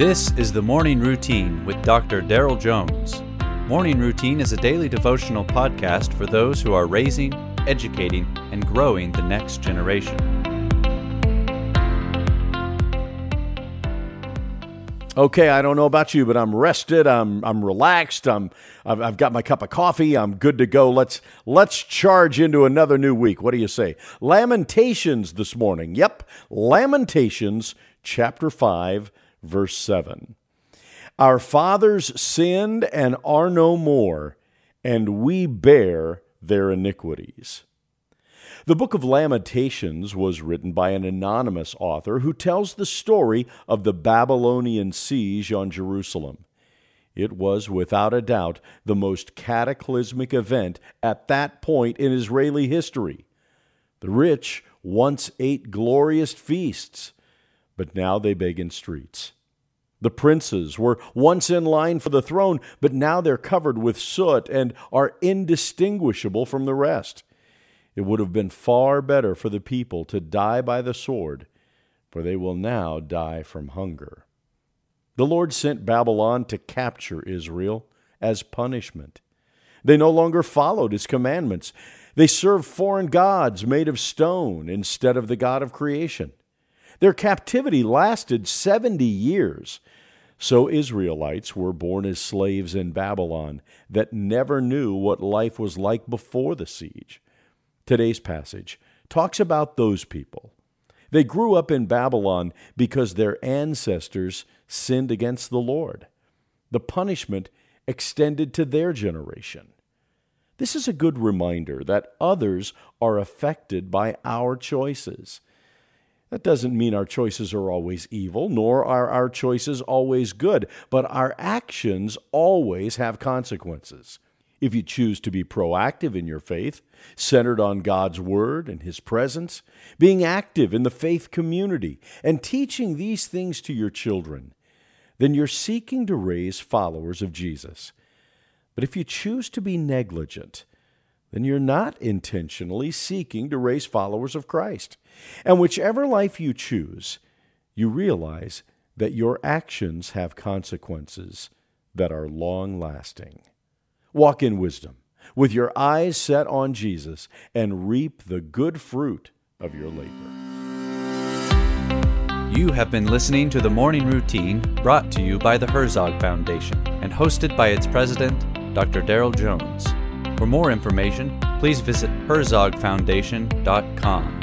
This is the Morning Routine with Dr. Daryl Jones. Morning Routine is a daily devotional podcast for those who are raising, educating, and growing the next generation. Okay, I don't know about you, but I'm rested. I'm I'm relaxed. I'm I've, I've got my cup of coffee. I'm good to go. Let's let's charge into another new week. What do you say? Lamentations this morning. Yep, Lamentations chapter 5 verse 7. Our fathers sinned and are no more, and we bear their iniquities. The book of Lamentations was written by an anonymous author who tells the story of the Babylonian siege on Jerusalem. It was, without a doubt, the most cataclysmic event at that point in Israeli history. The rich once ate glorious feasts, but now they beg in streets. The princes were once in line for the throne, but now they're covered with soot and are indistinguishable from the rest. It would have been far better for the people to die by the sword, for they will now die from hunger. The Lord sent Babylon to capture Israel as punishment. They no longer followed his commandments. They served foreign gods made of stone instead of the God of creation. Their captivity lasted 70 years. So Israelites were born as slaves in Babylon that never knew what life was like before the siege. Today's passage talks about those people. They grew up in Babylon because their ancestors sinned against the Lord. The punishment extended to their generation. This is a good reminder that others are affected by our choices. That doesn't mean our choices are always evil, nor are our choices always good, but our actions always have consequences. If you choose to be proactive in your faith, centered on God's Word and His presence, being active in the faith community, and teaching these things to your children, then you're seeking to raise followers of Jesus. But if you choose to be negligent, then you're not intentionally seeking to raise followers of Christ. And whichever life you choose, you realize that your actions have consequences that are long lasting. Walk in wisdom, with your eyes set on Jesus, and reap the good fruit of your labor. You have been listening to the Morning Routine brought to you by the Herzog Foundation and hosted by its president, Dr. Daryl Jones. For more information, please visit herzogfoundation.com.